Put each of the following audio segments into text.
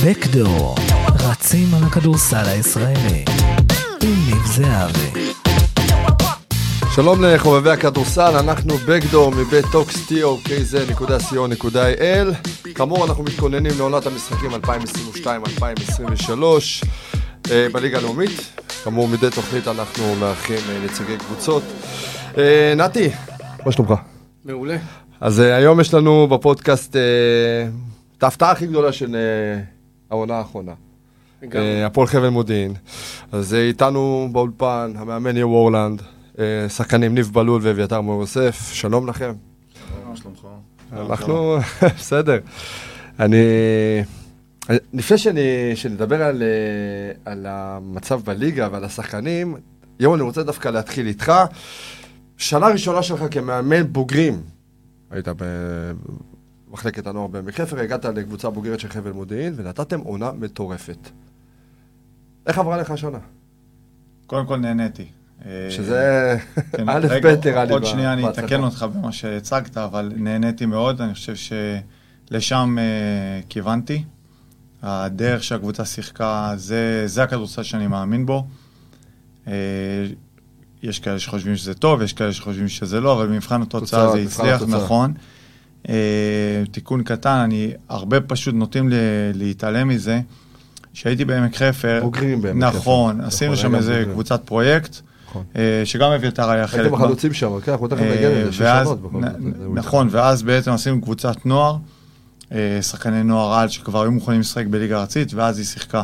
וקדור, רצים על הכדורסל הישראלי. עם ניב זהבי. שלום לחובבי הכדורסל, אנחנו בקדור מבית kz.co.il. כאמור, אנחנו מתכוננים לעונת המשחקים 2022-2023 אה, בליגה הלאומית. כאמור, מדי תוכנית אנחנו מארחים אה, נציגי קבוצות. אה, נתי, מה שלומך? מעולה. אז היום יש לנו בפודקאסט את ההפתעה הכי גדולה של העונה האחרונה. הפועל חבל מודיעין. אז איתנו באולפן המאמן יהיה וורלנד. שחקנים ניב בלול ואביתר מור יוסף, שלום לכם. שלומך? אנחנו, בסדר. אני, לפני שאני, שנדבר על, על המצב בליגה ועל השחקנים, יום אני רוצה דווקא להתחיל איתך. שנה ראשונה שלך כמאמן בוגרים, היית במחלקת הנוער בעמק חפר, הגעת לקבוצה בוגרת של חבל מודיעין ונתתם עונה מטורפת. איך עברה לך השנה? קודם כל נהניתי. שזה כן, א' ב' נראה לי. עוד שנייה אני. אתקן אותך במה שהצגת, אבל נהניתי מאוד, אני חושב שלשם אה, כיוונתי. הדרך שהקבוצה שיחקה, זה, זה הכדורסל שאני מאמין בו. אה, יש כאלה שחושבים שזה טוב, יש כאלה שחושבים שזה לא, אבל במבחן התוצאה תוצאה, זה הצליח. נכון. אה, תיקון קטן, אני הרבה פשוט נוטים ל- להתעלם מזה. כשהייתי בעמק חפר, בוגרים בעמק חפר. נכון, עשינו נכון, שם איזה. קבוצת פרויקט, נכון. אה, שגם אביתר היה חלק הייתם. החלוצים שם, כן, אנחנו תכף נגיע אה, לזה, שש שנות. נכון, ואז בעצם עשינו קבוצת נוער, שחקני נוער על שכבר היו מוכנים לשחק בליגה ארצית, ואז היא שיחקה.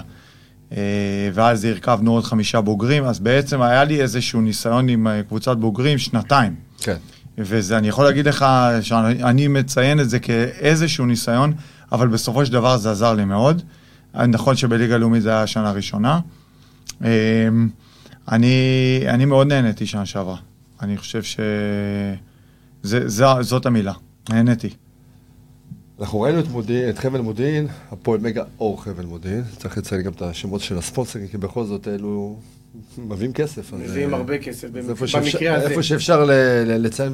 ואז הרכבנו עוד חמישה בוגרים, אז בעצם היה לי איזשהו ניסיון עם קבוצת בוגרים שנתיים. כן. וזה, אני יכול להגיד לך שאני מציין את זה כאיזשהו ניסיון, אבל בסופו של דבר זה עזר לי מאוד. נכון שבליגה הלאומית זה היה השנה הראשונה. אמ, אני, אני מאוד נהניתי שנה שעברה. אני חושב שזאת המילה, נהניתי. אנחנו ראינו את מודיעין, את חבל מודיעין, הפועל מגה אור חבל מודיעין, צריך לציין גם את השמות של הספונסרים, כי בכל זאת אלו מביאים כסף. מביאים אה, הרבה כסף במקרה הזה. איפה שאפשר לציין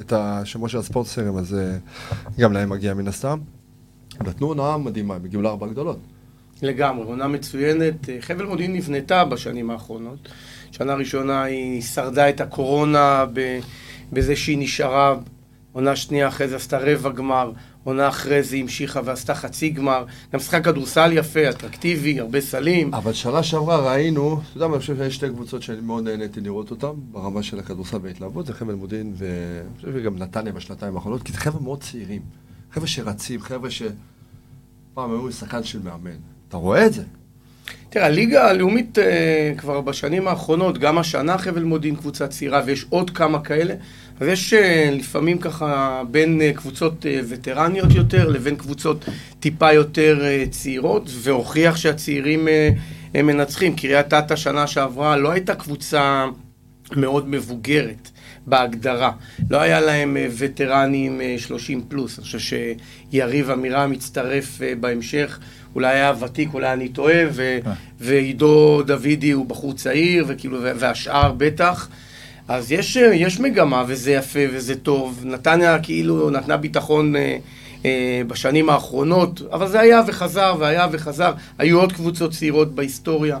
את השמות של הספונסרים, אז אה, גם להם מגיע מן הסתם. נתנו הונאה מדהימה, הם הגיעו לארבע גדולות. לגמרי, עונה מצוינת. אה, חבל מודיעין נבנתה בשנים האחרונות. שנה ראשונה היא שרדה את הקורונה בזה שהיא נשארה. עונה שנייה אחרי זה עשתה רבע גמר. עונה אחרי זה המשיכה ועשתה חצי גמר. גם שיחקה כדורסל יפה, אטרקטיבי, הרבה סלים. אבל שנה שעברה ראינו, אתה יודע מה, אני חושב שיש שתי קבוצות שאני מאוד נהניתי לראות אותן, ברמה של הכדורסל וההתלהבות, זה חבל מודיעין ואני חושב שגם נתניה בשנתיים האחרונות, כי זה חבר'ה מאוד צעירים. חבר'ה שרצים, חבר'ה שפעם היו שחקן של מאמן. אתה רואה את זה? תראה, הליגה הלאומית אה, כבר בשנים האחרונות, גם השנה חבל מודיעין קבוצה צעירה, ויש עוד כמה כאלה, אז יש אה, לפעמים ככה בין אה, קבוצות אה, וטרניות יותר לבין קבוצות טיפה יותר צעירות, והוכיח שהצעירים הם מנצחים. קריית אתא שנה שעברה לא הייתה קבוצה מאוד מבוגרת. בהגדרה. לא היה להם וטרנים אה, 30 פלוס. אני חושב שיריב אמירה מצטרף בהמשך. אולי היה ותיק, אולי אני טועה, ו- אה. ועידו דוידי הוא בחור צעיר, וכאילו, והשאר בטח. אז יש, אה, יש מגמה, וזה יפה וזה טוב. נתניה כאילו נתנה ביטחון אה, אה, בשנים האחרונות, אבל זה היה וחזר, והיה וחזר. היו עוד קבוצות צעירות בהיסטוריה.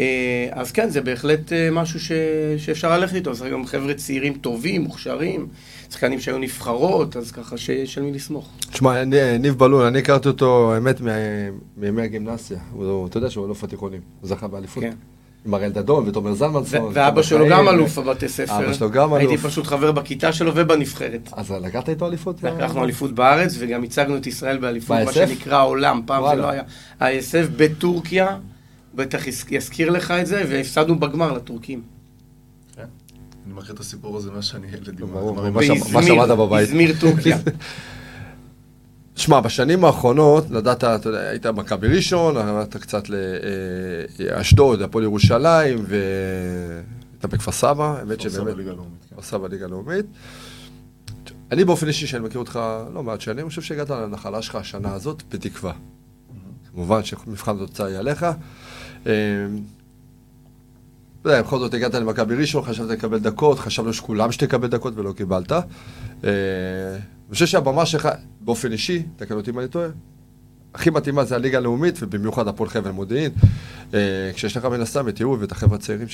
אה, אז כן, זה בהחלט אה, משהו ש... שאפשר ללכת איתו. זה גם חבר'ה צעירים טובים, מוכשרים, שחקנים שהיו נבחרות, אז ככה שיש על מי לסמוך. תשמע, ניב בלול, אני הכרתי אותו, האמת, מימי הגימנסיה. אתה יודע שהוא אלוף התיכונים, הוא זכה באליפות. כן. עם הראל דדון ותומר זלמנסון. ואבא שלו גם אלוף בבתי ספר. אבא שלו גם הייתי אלוף. פשוט חבר בכיתה שלו ובנבחרת. אז לקחת איתו אליפות? לקחנו אליפות בארץ, וגם הצגנו את ישראל באליפות, מה? שנקרא עולם. פעם זה. לא היה. ה-ISF בטורקיה, בטח יז- יזכיר לך את זה, והפסדנו בגמר לטורקים. אני מכיר את הסיפור הזה מאז שאני ילד. עם ברור, הגמרים. מה ש- באזמיר, מה שמעת בבית. איזמיר טורקיה. שמע, בשנים האחרונות, לדעת, אתה יודע, היית מכבי ראשון, עברת קצת לאשדוד, הפועל ירושלים, והיית בכפר סבא, האמת כפר סבא שבאמת, ליגה לאומית, כן. כפר סבא ליגה לאומית. אני באופן אישי, שאני מכיר אותך לא מעט שנים, אני חושב שהגעת לנחלה שלך השנה הזאת בתקווה. כמובן שמבחן התוצאה היא עליך. אה, אתה יודע, בכל זאת הגעת למכבי ראשון, חשבת לקבל דקות, חשבנו שכולם שתקבל דקות ולא קיבלת. אה, אני חושב שהבמה שלך, באופן אישי, תקן אותי אם אני טועה, הכי מתאימה זה הליגה הלאומית, ובמיוחד הפועל חבל מודיעין, אה, כשיש לך מן הסתם את יהוא ואת החבר'ה הצעירים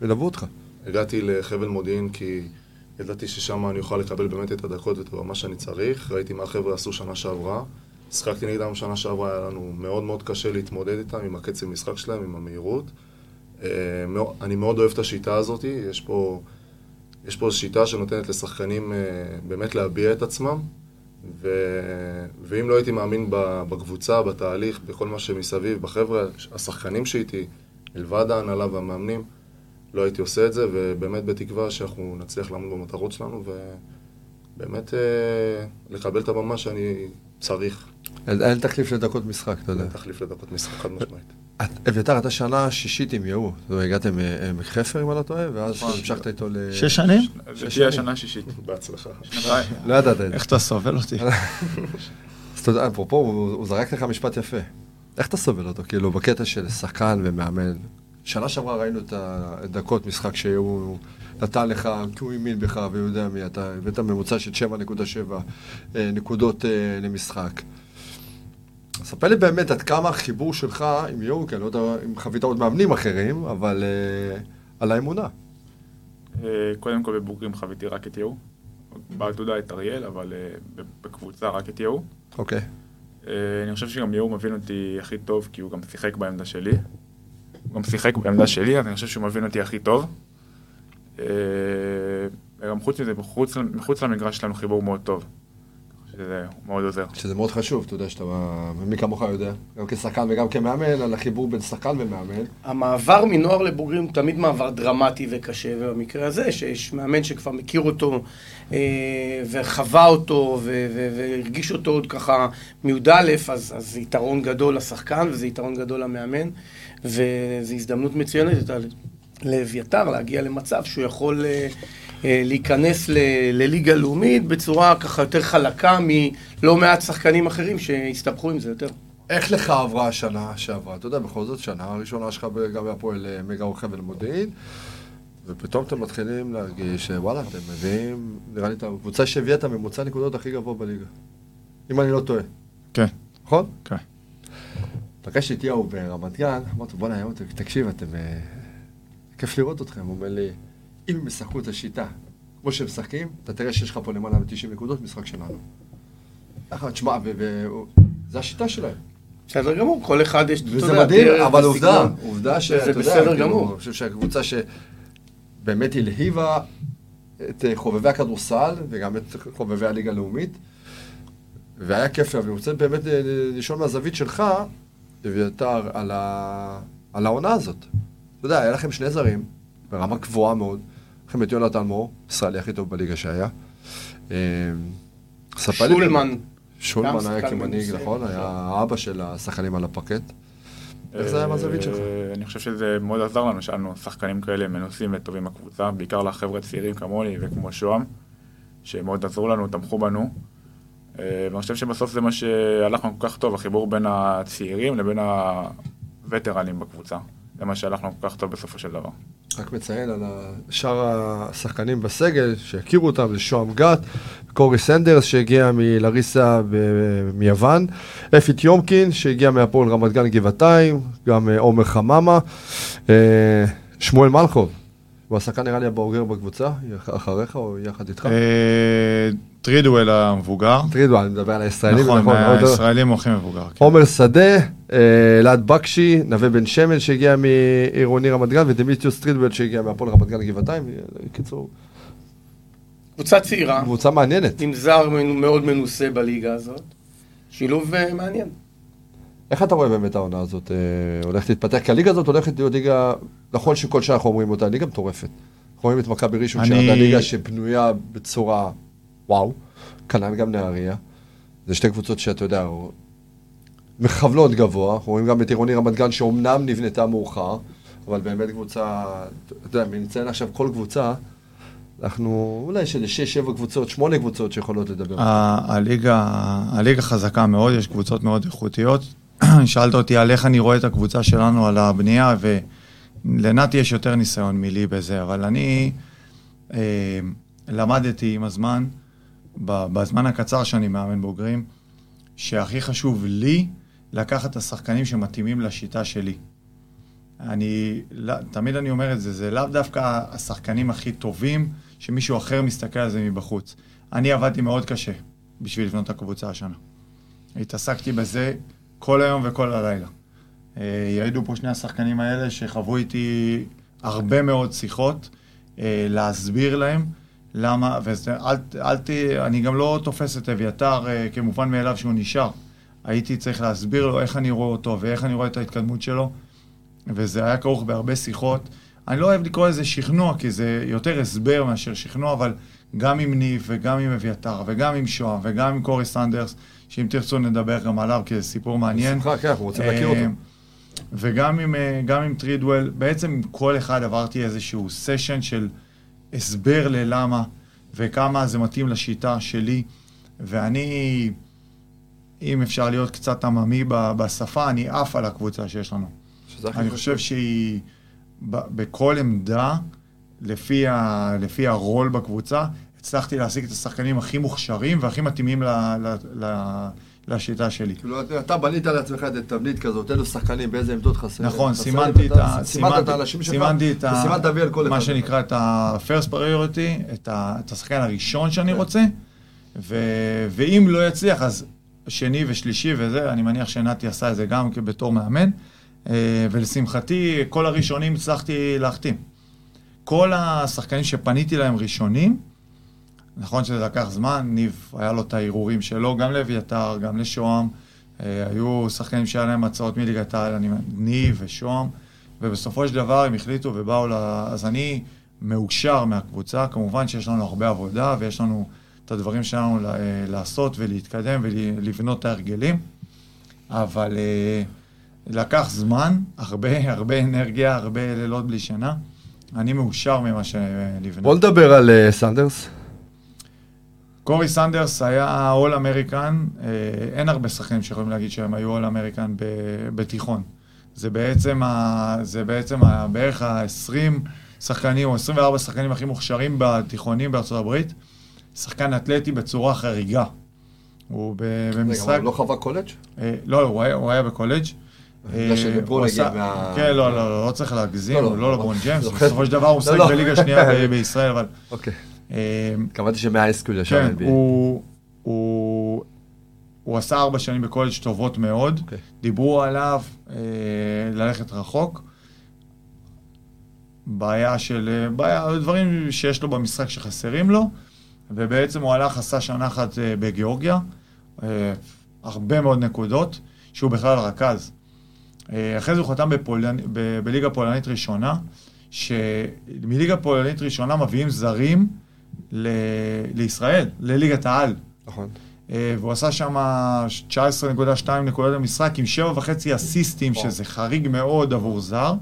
שילוו אותך. הגעתי לחבל מודיעין כי ידעתי ששם אני אוכל לקבל באמת את הדקות ואת מה שאני צריך. ראיתי מה החבר'ה עשו שנה שעברה. שחקתי נגדם שנה שעברה, היה לנו מאוד מאוד קשה להתמודד איתם, עם הקצב משחק שלהם, עם המהירות. אה, אני מאוד אוהב את השיטה הזאת, יש פה, יש פה שיטה שנותנת לשחקנים אה, באמת להביע את עצמם, ו... ואם לא הייתי מאמין בקבוצה, בתהליך, בכל מה שמסביב, בחבר'ה, השחקנים שאיתי, מלבד ההנהלה והמאמנים, לא הייתי עושה את זה, ובאמת בתקווה שאנחנו נצליח לעמוד במטרות שלנו, ובאמת אה, לקבל את הבמה שאני צריך, אין אין תחליף לדקות משחק, אתה יודע. תחליף לדקות משחק חד משמעית. את- אביתר, אתה שנה שישית עם יהוא. זאת אומרת, הגעתם אה, מחפר, אם אני לא טועה, ואז המשכת איתו ל... שש שנים? זה תהיה השנה השישית. בהצלחה. לא ידעת את זה. איך אתה סובל אותי? אז אתה יודע, אפרופו, הוא זרק לך משפט יפה. איך אתה סובל אותו? כאילו, בקטע של שחקן ומאמן. שנה שעברה ראינו את הדקות משחק שהוא נתן לך, כי הוא האמין בך והוא יודע מי אתה. הבאת ממוצע של 7.7 אה, נקודות אה, למשחק. ספר לי באמת עד כמה החיבור שלך עם כי אני לא יודע אם חווית עוד מאמנים אחרים, אבל אה, על האמונה. אה, קודם כל בבוגרים חוויתי רק את יהוא. בעתודה את אריאל, אבל אה, בקבוצה רק את יהוא. אוקיי. אה, אני חושב שגם יהוא מבין אותי הכי טוב, כי הוא גם שיחק בעמדה שלי. הוא גם שיחק בעמדה שלי, אז אני חושב שהוא מבין אותי הכי טוב. אה, וגם חוץ מזה, מחוץ, מחוץ למגרש שלנו חיבור מאוד טוב. שזה מאוד עוזר. שזה מאוד חשוב, אתה יודע שאתה, מי כמוך יודע, גם כשחקן וגם כמאמן, על החיבור בין שחקן ומאמן. המעבר מנוער לבוגרים הוא תמיד מעבר דרמטי וקשה, ובמקרה הזה, שיש מאמן שכבר מכיר אותו אה, וחווה אותו והרגיש אותו עוד ככה מי"א, אז, זה יתרון גדול לשחקן וזה יתרון גדול למאמן, וזו הזדמנות מצוינת לאביתר להגיע למצב שהוא יכול אה, להיכנס ל- לליגה לאומית בצורה ככה יותר חלקה מלא מעט שחקנים אחרים שהסתבכו עם זה יותר. איך לך עברה השנה שעברה? אתה יודע, בכל זאת, שנה הראשונה שלך גם בהפועל אה, מגה או חבל מודיעין, ופתאום אתם מתחילים להרגיש שוואלה, אתם מביאים, נראה לי את הקבוצה שהביאה את הממוצע נקודות הכי גבוה בליגה. אם אני לא טועה, כן, נכון? כן. פגשתי את יאו ברמת גן, אמרתי, בוא'נה, יאו, תקשיב, אתם... אה, כיף לראות אתכם. הוא אומר לי, אם הם ישחקו את השיטה כמו שהם משחקים, אתה תראה שיש לך פה למעלה מ-90 נקודות משחק שלנו. ככה, תשמע, זה השיטה שלהם. בסדר גמור, כל אחד יש, וזה יודע, מדהים, אבל עובדה. עובדה שאתה יודע, בסדר כאילו, גמור. אני חושב שהקבוצה שבאמת הלהיבה את אה, חובבי הכדורסל וגם את חובבי הליגה הלאומית, והיה כיף, אבל אני רוצה באמת אה, לשאול מהזווית שלך, אביתר, על, ה... על העונה הזאת. אתה יודע, היה לכם שני זרים, ברמה גבוהה מאוד, לכם את יונתן מור, ישראלי הכי טוב בליגה שהיה. אה, שולמן. שולמן היה כמנהיג. נכון? היה האבא של השחקנים על הפרקט. איך זה היה מהזווית שלך? אה, אני חושב שזה מאוד עזר לנו, שהיה לנו שחקנים כאלה מנוסים וטובים בקבוצה, בעיקר לחבר'ה צעירים כמוני וכמו שוהם, שמאוד עזרו לנו, תמכו בנו. אה, ואני חושב שבסוף זה מה שהלך לנו כל כך טוב, החיבור בין הצעירים לבין הווטרנים בקבוצה. זה מה שהלך לנו כל כך טוב בסופו של דבר. רק מציין על שאר השחקנים בסגל שהכירו אותם, זה שוהם גת, קורי סנדרס שהגיע מלריסה ב- מיוון, אפי טיומקין שהגיע מהפועל רמת גן גבעתיים, גם אה, עומר חממה, אה, שמואל מלכוב, הוא השחקן נראה לי הבוגר בקבוצה, אחריך או יחד איתך? טרידוול המבוגר. תגידו, אני מדבר על הישראלים, נכון, עוד- הישראלים הכי מבוגר. כן. עומר שדה, אה, אלעד בקשי, נווה בן שמן שהגיע מעירוני רמת גן ודמיטריוס טרידוול שהגיע מהפועל רמת גן גבעתיים. בקיצור, קבוצה צעירה, קבוצה מעניינת. עם זר מאוד מנוסה בליגה הזאת. שילוב אה, מעניין. איך אתה רואה באמת העונה הזאת אה, הולכת להתפתח? כי הליגה הזאת הולכת להיות ליגה, נכון שכל שעה אנחנו אומרים אותה, ליגה מטורפת. אנחנו רואים את מכבי ראשון, אני- שהיא ליגה שבנויה בצורה וואו, כנ"ל גם נהריה. זה שתי קבוצות שאתה יודע, מכוונות גבוה, רואים גם את עירוני רמת גן שאומנם נבנתה מאוחר, אבל באמת קבוצה, אתה יודע, אם נציין עכשיו כל קבוצה, אנחנו אולי יש איזה שש, שבע קבוצות, שמונה קבוצות שיכולות לדבר. הליגה, חזקה מאוד, יש קבוצות מאוד איכותיות. שאלת אותי על איך אני רואה את הקבוצה שלנו, על הבנייה, ולנתי יש יותר ניסיון מלי בזה, אבל אני אה, למדתי עם הזמן, בזמן הקצר שאני מאמן בוגרים, שהכי חשוב לי, לקחת את השחקנים שמתאימים לשיטה שלי. אני, לא, תמיד אני אומר את זה, זה לאו דווקא השחקנים הכי טובים, שמישהו אחר מסתכל על זה מבחוץ. אני עבדתי מאוד קשה בשביל לבנות את הקבוצה השנה. התעסקתי בזה כל היום וכל הלילה. אה, יעידו פה שני השחקנים האלה שחוו איתי הרבה מאוד שיחות, אה, להסביר להם למה, ואל ת... אני גם לא תופס את אביתר אה, כמובן מאליו שהוא נשאר. הייתי צריך להסביר לו איך אני רואה אותו ואיך אני רואה את ההתקדמות שלו, וזה היה כרוך בהרבה שיחות. אני לא אוהב לקרוא לזה שכנוע, כי זה יותר הסבר מאשר שכנוע, אבל גם עם ניב וגם עם אביתר וגם עם שוהם וגם עם קורי סנדרס, שאם תרצו נדבר גם עליו, כי זה סיפור מעניין. בשמחה, כן, אנחנו רוצים להכיר אותו. אה, וגם עם, אה, עם טרידוול, בעצם עם כל אחד עברתי איזשהו סשן של הסבר ללמה וכמה זה מתאים לשיטה שלי, ואני, אם אפשר להיות קצת עממי בשפה, אני עף על הקבוצה שיש לנו. אני חושב שהיא בכל עמדה, לפי, ה, לפי הרול בקבוצה, הצלחתי להשיג את השחקנים הכי מוכשרים והכי מתאימים ל, ל, ל, לשיטה שלי. כאילו, אתה בנית לעצמך את התבנית כזאת, אלו שחקנים, באיזה עמדות חסרים. נכון, סימנתי את ה... סימנת את האנשים שלך, סימנתי את ה... וסימנת וי על כל אחד. מה שנקרא את ה-first priority, את השחקן הראשון שאני כן. רוצה, ואם לא יצליח, אז שני ושלישי וזה, אני מניח שנתי עשה את זה גם בתור מאמן, אה, ולשמחתי, כל הראשונים הצלחתי להחתים. כל השחקנים שפניתי להם ראשונים, נכון שזה לקח זמן, ניב, היה לו את הערעורים שלו, גם לאביתר, גם לשוהם. אה, היו שחקנים שהיה להם הצעות מליגת העל, ניב ושוהם, ובסופו של דבר הם החליטו ובאו ל... אז אני מאושר מהקבוצה, כמובן שיש לנו הרבה עבודה ויש לנו את הדברים שלנו אה, לעשות ולהתקדם ולבנות את ההרגלים, אבל אה, לקח זמן, הרבה, הרבה אנרגיה, הרבה לילות בלי שינה. אני מאושר ממה שנבנה. בוא נדבר על סנדרס. קורי סנדרס היה All-American, אה, אין הרבה שחקנים שיכולים להגיד שהם היו All-American בתיכון. זה בעצם, ה, זה בעצם ה, בערך ה-20 שחקנים או 24 שחקנים הכי מוכשרים בתיכונים בארצות הברית. שחקן אתלטי בצורה חריגה. הוא במשחק... רגע, הוא לא חווה קולג'? אה, לא, הוא היה, הוא היה בקולג'. בגלל שלברון הגיע מה... כן, לא, לא, לא, לא צריך להגזים, לא, הוא לא לברון ג'יימס, בסופו של דבר הוא משחק בליגה שנייה בישראל, אבל... אוקיי. קבעתי שמהאייסקול ישר כן, הוא, הוא, הוא עשה ארבע שנים בקולג' טובות מאוד, okay. אוקיי. דיברו עליו אה, ללכת רחוק. בעיה של, בעיה, דברים שיש לו במשחק שחסרים לו, ובעצם הוא הלך, עשה שנה אחת אה, בגיאורגיה, אה, הרבה מאוד נקודות, שהוא בכלל רכז. אה, אחרי זה הוא חתם בפולנ... ב... בליגה פולנית ראשונה, שמליגה פולנית ראשונה מביאים זרים ל... לישראל, לליגת העל. נכון. אה, והוא עשה שם 19.2 נקודות למשחק עם 7.5 אסיסטים, וואו. שזה חריג מאוד עבור זר,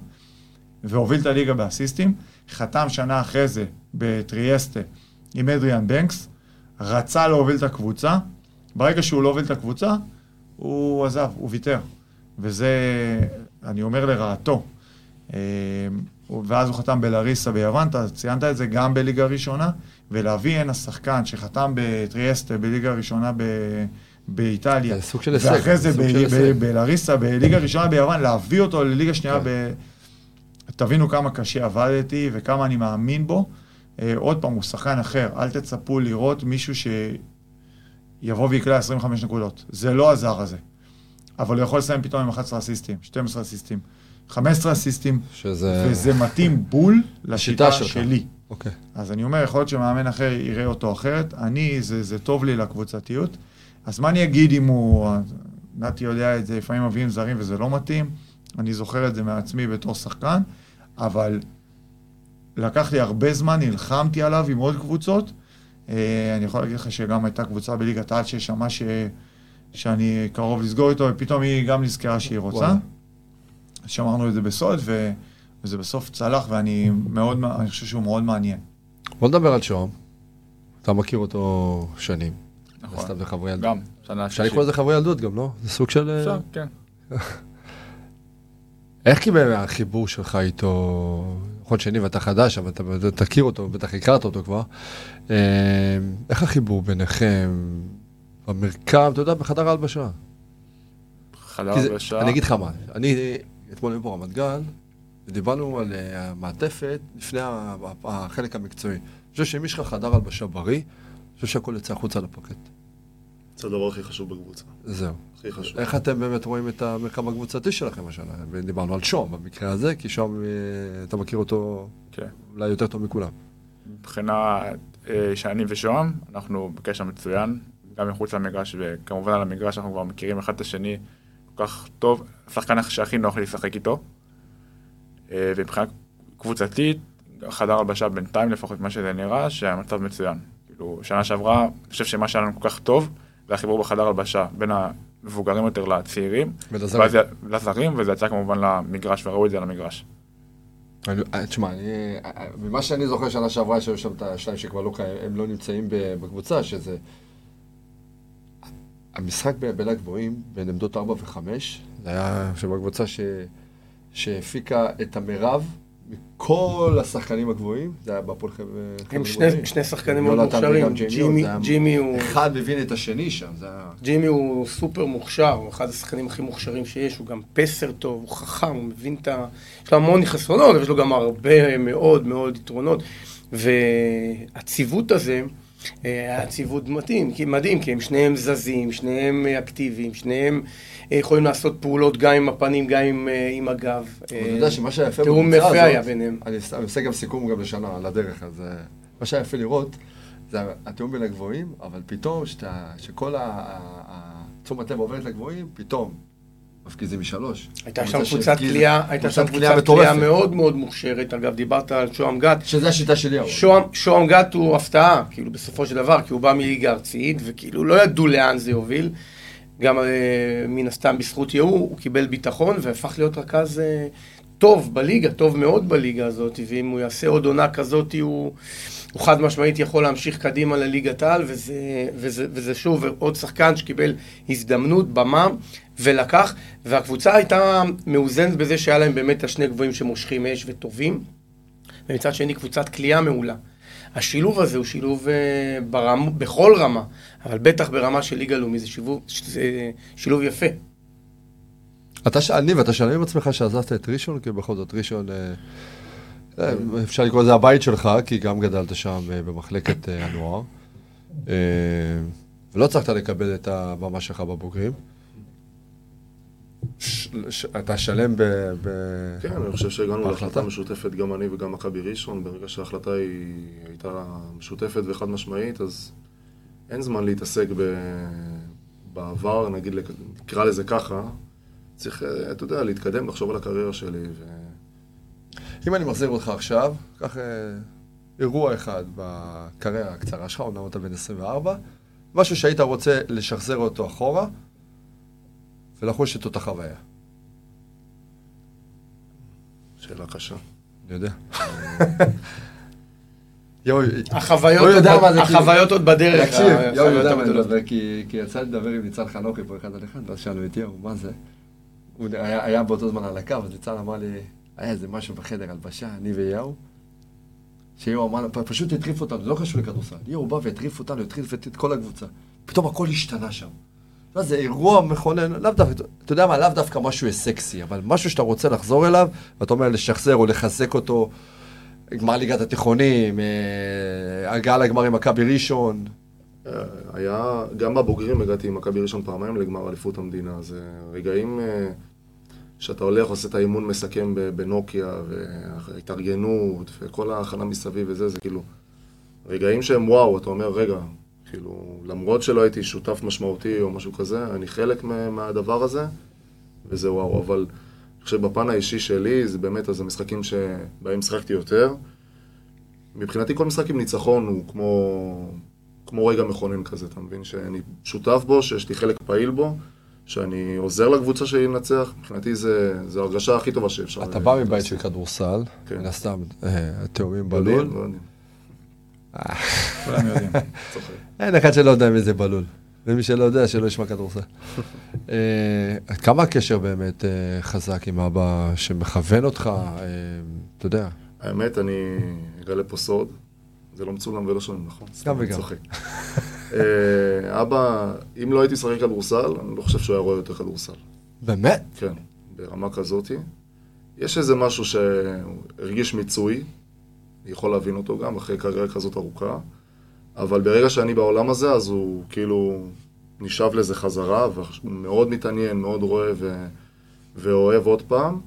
והוביל את הליגה באסיסטים. חתם שנה אחרי זה בטריאסטה עם אדריאן בנקס, רצה להוביל את הקבוצה, ברגע שהוא לא הוביל את הקבוצה, הוא עזב, הוא ויתר. וזה, אני אומר לרעתו. ואז הוא חתם בלאריסה ביוון, אתה ציינת את זה גם בליגה ראשונה, ולהביא הנה שחקן שחתם בטריאסטה בליגה ראשונה ב... באיטליה, זה סוג של הישג, ואחרי זה בלאריסה, בליגה ראשונה ביוון, להביא אותו לליגה שנייה, כן. ב... תבינו כמה קשה עבדתי וכמה אני מאמין בו. אה, עוד פעם, הוא שחקן אחר, אל תצפו לראות מישהו שיבוא ויקלע 25 נקודות. זה לא הזר הזה. אבל הוא יכול לסיים פתאום עם 11 אסיסטים, 12 אסיסטים. 15 אסיסטים, שזה... וזה מתאים בול לשיטה שלי. אוקיי. אז אני אומר, יכול להיות שמאמן אחר יראה אותו אחרת. אני, זה, זה טוב לי לקבוצתיות. אז מה אני אגיד אם הוא... נתי יודע את זה, לפעמים מביאים זרים וזה לא מתאים. אני זוכר את זה מעצמי בתור שחקן, אבל לקח לי הרבה זמן, נלחמתי עליו עם עוד קבוצות. אה, אני יכול להגיד לך שגם הייתה קבוצה בליגת העל ששמעה ש... שאני קרוב לסגור איתו, ופתאום היא גם נזכרה שהיא רוצה. וואלה. שמרנו את זה בסוד, ו... וזה בסוף צלח, ואני מאוד, אני חושב שהוא מאוד מעניין. בוא נדבר על שוהם. אתה מכיר אותו שנים. נכון. סתם זה חברי ילדות. גם, שנה אפשר לקרוא לזה חברי ילדות גם, לא? זה סוג של... אפשר, כן. איך קיבל החיבור שלך איתו, נכון שני ואתה חדש, אבל אתה תכיר אותו, בטח הכרת אותו כבר. אה, איך החיבור ביניכם? במרקם, אתה יודע, בחדר ההלבשה. חדר כי זה- הלבשה. אני אגיד לך מה, אני אתמול היינו פה רמת גן, ודיברנו על אה, המעטפת לפני החלק המקצועי. אני חושב שאם יש לך חדר הלבשה בריא, אני חושב שהכל יוצא החוצה לפרקט. זה הדבר הכי חשוב בקבוצה. זהו. הכי חשוב. איך אתם באמת רואים את המרקם הקבוצתי שלכם השנה? ודיברנו על שום במקרה הזה, כי שום, אה, אתה מכיר אותו כן. אולי יותר טוב מכולם. מבחינה אה, שאני ושוהם, אנחנו בקשר מצוין, גם מחוץ למגרש וכמובן על המגרש אנחנו כבר מכירים אחד את השני כך טוב, השחקן שהכי נוח לי לשחק איתו. אה, ומבחינה קבוצתית, חדר הלבשה בינתיים לפחות מה שזה נראה, שהמצב מצוין. כאילו, שנה שעברה, אני חושב שמה שהיה לנו כל כך טוב, זה החיבור בחדר הלבשה בין המבוגרים יותר לצעירים, ולזרים. וזה יצא כמובן למגרש, וראו את זה. אני- אה, תשמע, אה, ממה שאני זוכר שנה שעברה, שהיו שם את השניים שכבר לא קיימים, הם לא נמצאים בקבוצה, שזה... המשחק בין הגבוהים, בין עמדות 4 ו-5, זה היה עכשיו הקבוצה ש... שהפיקה את המרב מכל השחקנים הגבוהים, זה היה בהפועל חבר'ה... הם חבר'ה שני, שני שחקנים מאוד מוכשרים. ג'ימי, ג'ימי הוא... אחד מבין את השני שם, זה היה... ג'ימי הוא סופר מוכשר, הוא אחד השחקנים הכי מוכשרים שיש, הוא גם פסר טוב, הוא חכם, הוא מבין את ה... יש לו המון חסרונות, אבל יש לו גם הרבה מאוד מאוד יתרונות. והציוות הזה, אה, היה ציוות מדהים, כי מדהים, כי הם שניהם זזים, שניהם אה, אקטיביים, שניהם אה, יכולים לעשות פעולות גם עם הפנים, גם עם, אה, עם הגב. אבל אתה יודע שמה שהיה יפה תיאום בקבוצה יפה היה הזאת, ביניהם. אני עושה גם סיכום גם לשנה על הדרך, אז אה, מה שהיה יפה לראות, זה התיאום בין הגבוהים, אבל פתאום שכל תשומת לב עוברת לגבוהים, פתאום מפגיזים משלוש. הייתה שם קבוצת קליעה, הייתה שם קבוצת קליעה. מאוד מאוד מוכשרת. אגב, דיברת על שוהם גת. שזה השיטה שלי. אבל. שוהם, גת הוא הפתעה, כאילו בסופו של דבר, כי הוא בא מליגה ארצית, וכאילו לא ידעו לאן זה יוביל. גם אה, מן הסתם בזכות יהוא, הוא קיבל ביטחון והפך להיות רכז אה, טוב בליגה, טוב מאוד בליגה הזאת, ואם הוא יעשה עוד עונה כזאת, הוא, הוא חד משמעית יכול להמשיך קדימה לליגת העל, וזה, וזה, וזה שוב עוד שחקן שקיבל הזדמנות, במה, ולקח, והקבוצה הייתה מאוזנת בזה שהיה להם באמת השני גבוהים שמושכים אש וטובים. ומצד שני קבוצת כליאה מעולה. השילוב הזה הוא שילוב אה, ברמ, בכל רמה, אבל בטח ברמה של ליגה לאומי זה שילוב, זה שילוב יפה. אתה ש... ניב, אתה שלם עם עצמך שעזבת את ראשון? כי בכל זאת ראשון, אה, אה, אפשר לקרוא לזה הבית שלך, כי גם גדלת שם אה, במחלקת הנוער. ולא הצלחת לקבל את הבמה שלך בבוגרים. ש... ש... אתה שלם ב... ב... כן, אני חושב שהגענו. להחלטה משותפת, גם אני וגם מכבי ראשון, ברגע שההחלטה היא הייתה משותפת וחד משמעית, אז אין זמן להתעסק ב... בעבר, נגיד, נקרא לזה ככה. צריך, אה, אתה יודע, להתקדם, לחשוב על הקריירה שלי. ו... אם אני מחזיר אותך עכשיו, קח אה, אירוע אחד בקריירה הקצרה שלך, אומנם אתה בן 24, משהו שהיית רוצה לשחזר אותו אחורה, ולחוש את אותה חוויה. שאלה קשה. אני יודע. יואו, החוויות, הוא עוד, בדרך. תקשיב, החוויות יואו יודע מה אני. מדבר, כי יצא לי לדבר עם ניצן חנוכי פה אחד על אחד, ואז שאלנו את יואו, מה זה? הוא היה באותו זמן על הקו, אז ניצן אמר לי, היה איזה משהו בחדר הלבשה, אני ויאו, שיואו אמר, פשוט הטריף אותנו, זה לא קשור לכדורסל, יואו בא והטריף אותנו, הטריף את כל הקבוצה, פתאום הכל השתנה שם. יודע, זה אירוע מכונן, לאו דווקא, אתה יודע מה, לאו דווקא משהו סקסי, אבל משהו שאתה רוצה לחזור אליו, ואתה אומר לשחזר או לחזק אותו, גמר ליגת התיכונים, אה, הגעה לגמר עם מכבי ראשון, אה, היה, גם בבוגרים הגעתי עם מכבי ראשון פעמיים לגמר אליפות המדינה. זה רגעים אה, שאתה הולך, עושה את האימון מסכם בנוקיה, וההתארגנות, וכל ההכנה מסביב וזה, זה כאילו... רגעים שהם וואו, אתה אומר, רגע, כאילו, למרות שלא הייתי שותף משמעותי או משהו כזה, אני חלק מה- מהדבר הזה, וזה וואו. אבל אני חושב בפן האישי שלי, זה באמת, אז המשחקים שבהם משחקתי יותר. מבחינתי כל משחק עם ניצחון הוא כמו, כמו רגע מכונן כזה, אתה מבין? שאני שותף בו, שיש לי חלק פעיל בו, שאני עוזר לקבוצה שלי לנצח, מבחינתי זה, זה ההרגשה הכי טובה שאפשר. אתה בא מבית של כדורסל, כן. מן הסתם, אה, יודעים, בלול. כולם יודעים. צוחק. אין אחד שלא יודע מי זה בלול. ומי שלא יודע, שלא ישמע כדורסל. אה, עד כמה הקשר באמת אה, חזק עם אבא שמכוון אותך, אה, אתה יודע, האמת, אני אגלה פה סוד, זה לא מצולם ולא שומעים, נכון? אני וגם. צוחק. אה, אבא, אם לא הייתי משחק כדורסל, אני לא חושב שהוא היה רואה יותר כדורסל. באמת? כן, ברמה כזאתי. יש איזה משהו שהרגיש מיצוי, אני יכול להבין אותו גם, אחרי קריירה כזאת ארוכה, אבל ברגע שאני בעולם הזה, אז הוא כאילו נשאב לזה חזרה, והוא מאוד מתעניין, מאוד רואה ו... ואוהב עוד פעם,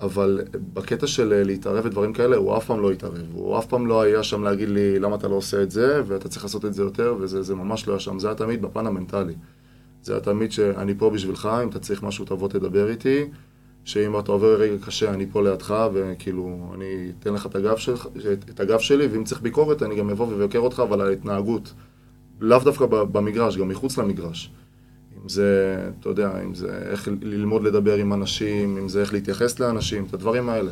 אבל בקטע של להתערב ודברים כאלה, הוא אף פעם לא התערב. הוא אף פעם לא היה שם להגיד לי, למה אתה לא עושה את זה, ואתה צריך לעשות את זה יותר, וזה זה ממש לא היה שם. זה היה תמיד בפן המנטלי. זה היה תמיד שאני פה בשבילך, אם אתה צריך משהו תבוא תדבר איתי, שאם אתה עובר רגע קשה אני פה לידך, וכאילו, אני אתן לך את הגב, שלך, את הגב שלי, ואם צריך ביקורת אני גם אבוא ואבקר אותך, אבל ההתנהגות. לאו דווקא במגרש, גם מחוץ למגרש. אם זה, אתה יודע, אם זה איך ללמוד לדבר עם אנשים, אם זה איך להתייחס לאנשים, את הדברים האלה.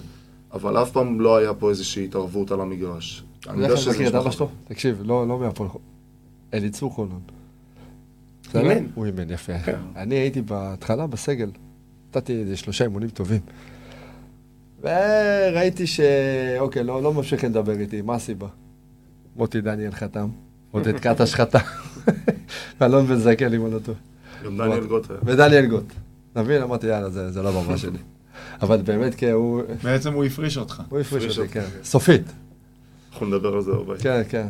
אבל אף פעם לא היה פה איזושהי התערבות על המגרש. אני יודע שזה מכיר את אבא שלו? תקשיב, לא, לא מהפועל... אליצור חולון. אימן. הוא אימן, יפה. אני הייתי בהתחלה בסגל, נתתי איזה שלושה אימונים טובים. וראיתי ש... אוקיי, לא, לא ממשיכים לדבר איתי, מה הסיבה? מוטי דניאל חתם, עודד קטש חתם, ואלון בן זקל, אם אני לא טועה. גם דניאל גוט. ודניאל גוט. אתה מבין? אמרתי, יאללה, זה, זה לא במה שלי. אבל באמת, כן, הוא... בעצם הוא הפריש אותך. הוא הפריש אותי, כן. כן. סופית. אנחנו נדבר על זה הרבה. כן, כן.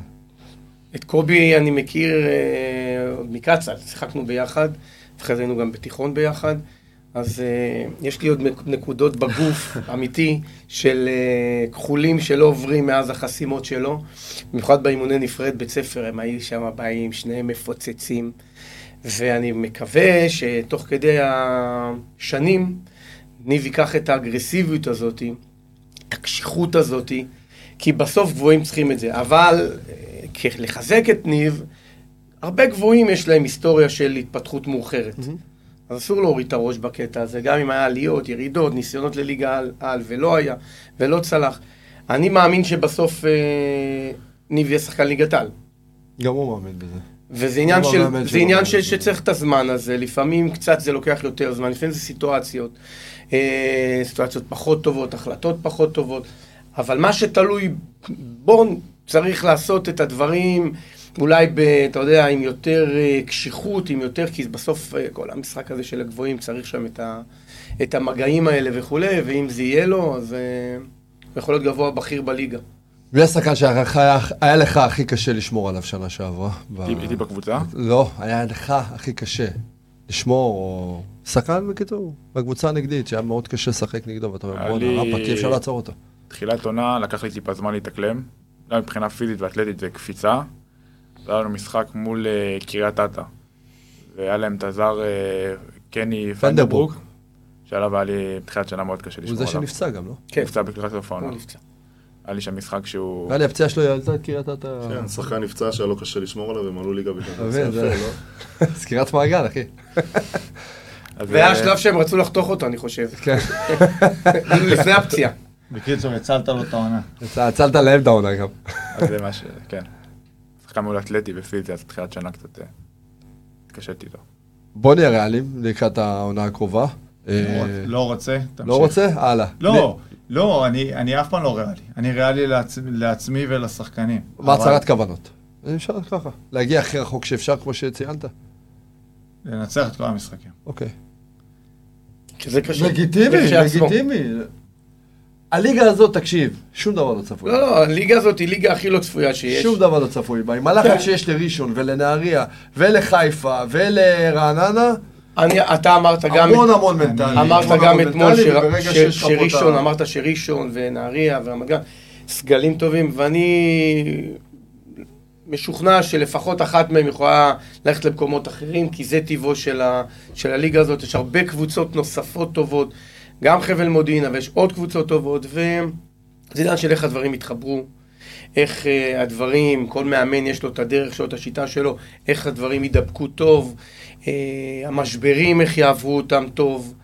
את קובי אני מכיר אה, עוד מקצ"ל, שיחקנו ביחד, אחרי זה היינו גם בתיכון ביחד, אז אה, יש לי עוד נק- נקודות בגוף, אמיתי, של אה, כחולים שלא עוברים מאז החסימות שלו, במיוחד באימוני נפרד בית ספר, הם היו שם באים, שניהם מפוצצים, ואני מקווה שתוך כדי השנים, ניב ייקח את האגרסיביות הזאתי, את הקשיחות הזאתי, כי בסוף גבוהים צריכים את זה. אבל אה, לחזק את ניב, הרבה גבוהים יש להם היסטוריה של התפתחות מאוחרת. אז אסור להוריד את הראש בקטע הזה, גם אם היה עליות, ירידות, ניסיונות לליגה על, על ולא היה, ולא צלח. אני מאמין שבסוף אה, ניב יהיה שחקן ליגת על. גם הוא מאמין בזה. וזה עניין, של, זה עניין של. שצריך את הזמן הזה, לפעמים קצת זה לוקח יותר זמן, לפעמים זה סיטואציות, אה, סיטואציות פחות טובות, החלטות פחות טובות, אבל מה שתלוי בו, צריך לעשות את הדברים אולי, ב, אתה יודע, עם יותר אה, קשיחות, עם יותר, כי בסוף אה, כל המשחק הזה של הגבוהים צריך שם את, ה, את המגעים האלה וכולי, ואם זה יהיה לו, אז אה, הוא יכול להיות גבוה בכיר בליגה. מי השחקן שהיה היה לך הכי קשה לשמור עליו שנה שעברה? איתי בקבוצה? לא, היה לך הכי קשה לשמור, או... שחקן בקיצור, בקבוצה הנגדית, שהיה מאוד קשה לשחק נגדו, ואתה אומר, בואנה, רפאק, אי אפשר לעצור אותו. תחילת עונה, לקח לי טיפה זמן להתאקלם. גם מבחינה פיזית ואתלטית זה קפיצה. היה לנו משחק מול אה, קריית אתא. והיה להם את הזר אה, קני פנדרבורג. שעליו היה לי בתחילת שנה מאוד קשה הוא לשמור זה עליו. שנפצע גם, לא? כן, נפצע בתחילת סוף העונה. הוא. היה לי שם משחק שהוא... נראה לי הפציעה שלו העלתה את קריית אתא. כן, שחקן נפצע שהיה לו קשה לשמור עליו, הם עלו ליגה זה. זה זה- יפה, לא? סגירת מעגל, אחי. אז, והיה אה, שלב שהם רצו לחתוך אותו, אני חושב. כן. לפני הפציעה. בקיצור, הצלת לו את העונה. הצלת להם את העונה גם. אז זה מה ש... כן. שחקן מאוד אתלטי ופיזי, אז בתחילת שנה קצת אה, התקשיתי איתו. בוא נהיה ריאליים לקראת העונה הקרובה. אה, לא רוצה, תמשיך. לא רוצה? הלאה. לא, לא, אני אני אף פעם לא ריאלי. אני ריאלי לעצ- לעצמי ולשחקנים. מה הצהרת כוונות? אני אשאל ככה. להגיע הכי רחוק שאפשר, כמו שציינת? לנצח את כל המשחקים. אוקיי. שזה קשה. לגיטימי. לגיטימי. הליגה הזאת, תקשיב, שום דבר לא צפוי. לא, לא, הליגה הזאת היא ליגה הכי לא צפויה שיש. שום דבר לא צפוי בה. עם הלחץ כן. שיש לראשון ולנהריה ולחיפה ולרעננה, אני, אתה אמרת גם... המון המון מנטלי. אמרת המון גם המון אתמול שראשון, אמרת שראשון ונהריה ורמת גן, סגלים טובים, ואני משוכנע שלפחות אחת מהם יכולה ללכת למקומות אחרים, כי זה טבעו של, ה, של הליגה הזאת, יש הרבה קבוצות נוספות טובות, גם חבל מודיעין, אבל יש עוד קבוצות טובות, וזה עניין של איך הדברים יתחברו. איך uh, הדברים, כל מאמן יש לו את הדרך שלו, את השיטה שלו, איך הדברים יידבקו טוב, uh, המשברים, איך יעברו אותם טוב.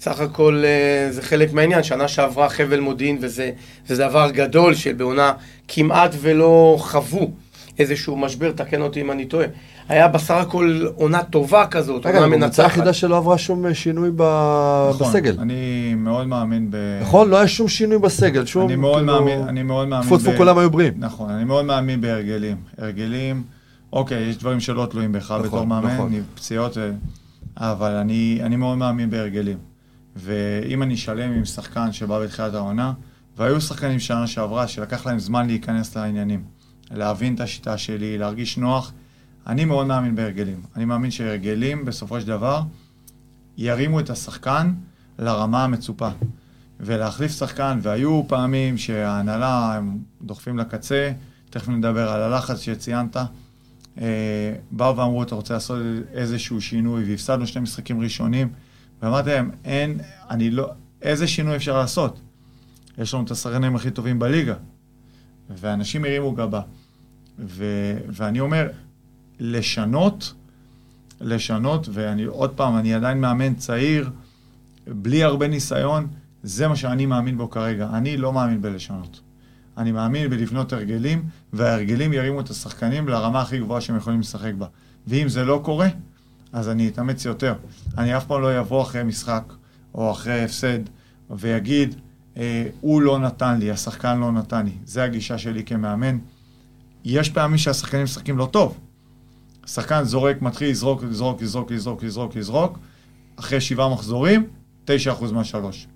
סך הכל uh, זה חלק מהעניין, שנה שעברה חבל מודיעין וזה, דבר גדול שבעונה כמעט ולא חוו איזשהו משבר, תקן אותי אם אני טועה. היה בסך הכל עונה טובה כזאת, רגע, עונה הקבוצה מנצחת. היחידה שלא עברה שום שינוי ב- נכון, בסגל. אני מאוד מאמין ב... נכון? לא היה שום שינוי בסגל, שום... אני מאוד כאילו, מאמין, אני מאוד מאמין טפו טפו ב- כולם היו בריאים. נכון, אני מאוד מאמין בהרגלים. הרגלים, אוקיי, יש דברים שלא תלויים בך נכון, בתור מאמן, נכון. אני- פציעות, ו- אבל אני, אני מאוד מאמין בהרגלים. ואם אני שלם עם שחקן שבא בתחילת העונה, והיו שחקנים שנה שעברה שלקח להם זמן להיכנס לעניינים, להבין את השיטה שלי, להרגיש נוח, אני מאוד מאמין בהרגלים. אני מאמין שהרגלים, בסופו של דבר, ירימו את השחקן לרמה המצופה. ולהחליף שחקן, והיו פעמים שההנהלה, הם דוחפים לקצה, תכף נדבר על הלחץ שציינת. אה, באו ואמרו, אתה רוצה לעשות איזשהו שינוי, והפסדנו שני משחקים ראשונים, ואמרתי להם, אין, אני לא, איזה שינוי אפשר לעשות? יש לנו את השחקנים הכי טובים בליגה. ואנשים הרימו גבה. ו, ואני אומר, לשנות, לשנות, ואני עוד פעם, אני עדיין מאמן צעיר, בלי הרבה ניסיון, זה מה שאני מאמין בו כרגע. אני לא מאמין בלשנות. אני מאמין בלבנות הרגלים, וההרגלים ירימו את השחקנים לרמה הכי גבוהה שהם יכולים לשחק בה. ואם זה לא קורה, אז אני אתאמץ יותר. אני אף פעם לא אבוא אחרי משחק, או אחרי הפסד, ויגיד, אה, הוא לא נתן לי, השחקן לא נתן לי. זה הגישה שלי כמאמן. יש פעמים שהשחקנים משחקים לא טוב. השחקן זורק, מתחיל לזרוק, לזרוק, לזרוק, לזרוק, לזרוק, לזרוק, אחרי שבעה מחזורים, 9% מהשלוש.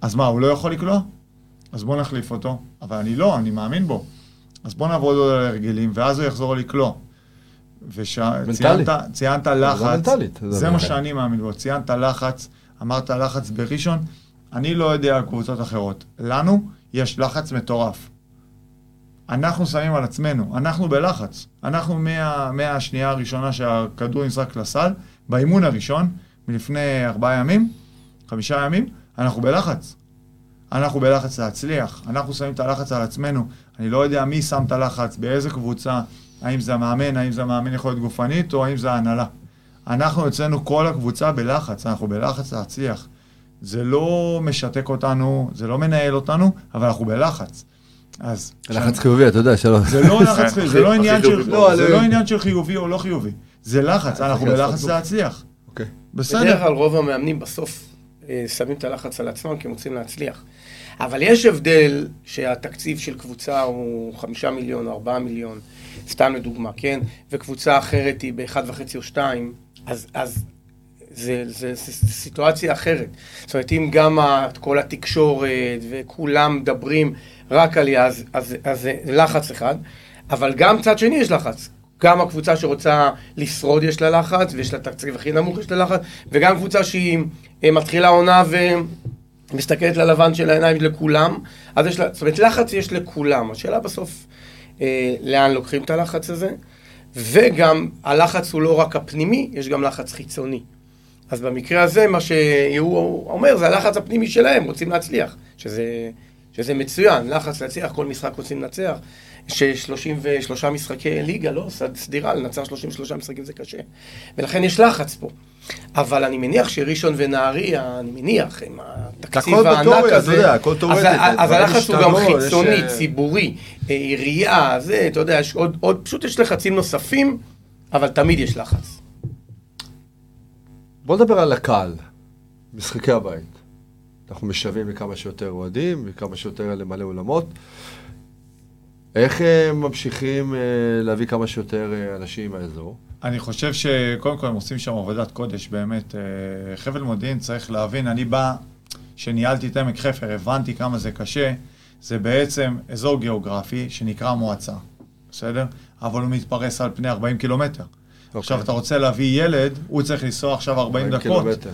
אז מה, הוא לא יכול לקלוע? אז בוא נחליף אותו. אבל אני לא, אני מאמין בו. אז בוא נעבוד עוד על ההרגלים, ואז הוא יחזור לקלוע. וציינת ציינת לחץ, מנטלית, זה זה מה מנטלית. שאני מאמין בו. ציינת לחץ, אמרת לחץ בראשון, אני לא יודע על קבוצות אחרות. לנו יש לחץ מטורף. אנחנו שמים על עצמנו, אנחנו בלחץ. אנחנו מה, מהשנייה הראשונה שהכדור נזרק לסל, באימון הראשון, מלפני ארבעה ימים, חמישה ימים, אנחנו בלחץ. אנחנו בלחץ להצליח, אנחנו שמים את הלחץ על עצמנו. אני לא יודע מי שם את הלחץ, באיזה קבוצה, האם זה המאמן, האם זה המאמן יכולת גופנית, או האם זה ההנהלה. אנחנו אצלנו כל הקבוצה בלחץ, אנחנו בלחץ להצליח. זה לא משתק אותנו, זה לא מנהל אותנו, אבל אנחנו בלחץ. אז... לחץ חיובי, אתה יודע, שלא... זה לא לחץ חיובי, זה לא עניין של- לא, לא חיובי או לא חיובי. זה לחץ, אנחנו בלחץ. להצליח. אוקיי. בדרך בסדר. כלל רוב המאמנים בסוף אה, שמים את הלחץ על עצמם כי הם רוצים להצליח. אבל יש הבדל שהתקציב של קבוצה הוא חמישה מיליון או ארבעה מיליון, סתם לדוגמה, כן? וקבוצה אחרת היא באחד וחצי או שתיים, אז, אז זה, זה, זה, זה סיטואציה אחרת. זאת אומרת, אם גם כל התקשורת וכולם מדברים רק עליה, אז, אז, אז זה לחץ אחד, אבל גם צד שני יש לחץ. גם הקבוצה שרוצה לשרוד יש לה לחץ, ויש לה תקציב הכי נמוך יש לה לחץ, וגם קבוצה שהיא אה, מתחילה עונה ומסתכלת ללבן של העיניים לכולם, אז יש לה, זאת אומרת, לחץ יש לכולם. השאלה בסוף, אה, לאן לוקחים את הלחץ הזה, וגם הלחץ הוא לא רק הפנימי, יש גם לחץ חיצוני. אז במקרה הזה, מה שהוא אומר, זה הלחץ הפנימי שלהם, רוצים להצליח, שזה, שזה מצוין, לחץ להצליח, כל משחק רוצים לנצח. ש-33 משחקי ליגה, לא, סד- סדירה, לנצח 33 משחקים זה קשה. ולכן יש לחץ פה. אבל אני מניח שראשון ונהריה, אני מניח, עם התקציב הכל הענק הזה, אתה יודע, הכל אז, תיאורטית, ה- אז דברים הלחץ הוא גם השתנו, יש, חיצוני, אה, ציבורי, אה, עירייה, זה, אתה יודע, יש עוד, עוד, פשוט יש לחצים נוספים, אבל תמיד יש לחץ. בוא נדבר על הקהל, משחקי הבית. אנחנו משוועים לכמה שיותר אוהדים, וכמה שיותר למלא אולמות. איך אה, ממשיכים אה, להביא כמה שיותר אה, אנשים מהאזור? אני חושב שקודם כל הם עושים שם עבודת קודש, באמת. חבל מודיעין צריך להבין, אני בא, כשניהלתי את עמק חפר, הבנתי כמה זה קשה. זה בעצם אזור גיאוגרפי שנקרא מועצה, בסדר? אבל הוא מתפרס על פני 40 קילומטר. עכשיו, אתה רוצה להביא ילד, הוא צריך לנסוע עכשיו 40 דקות. קילומטר.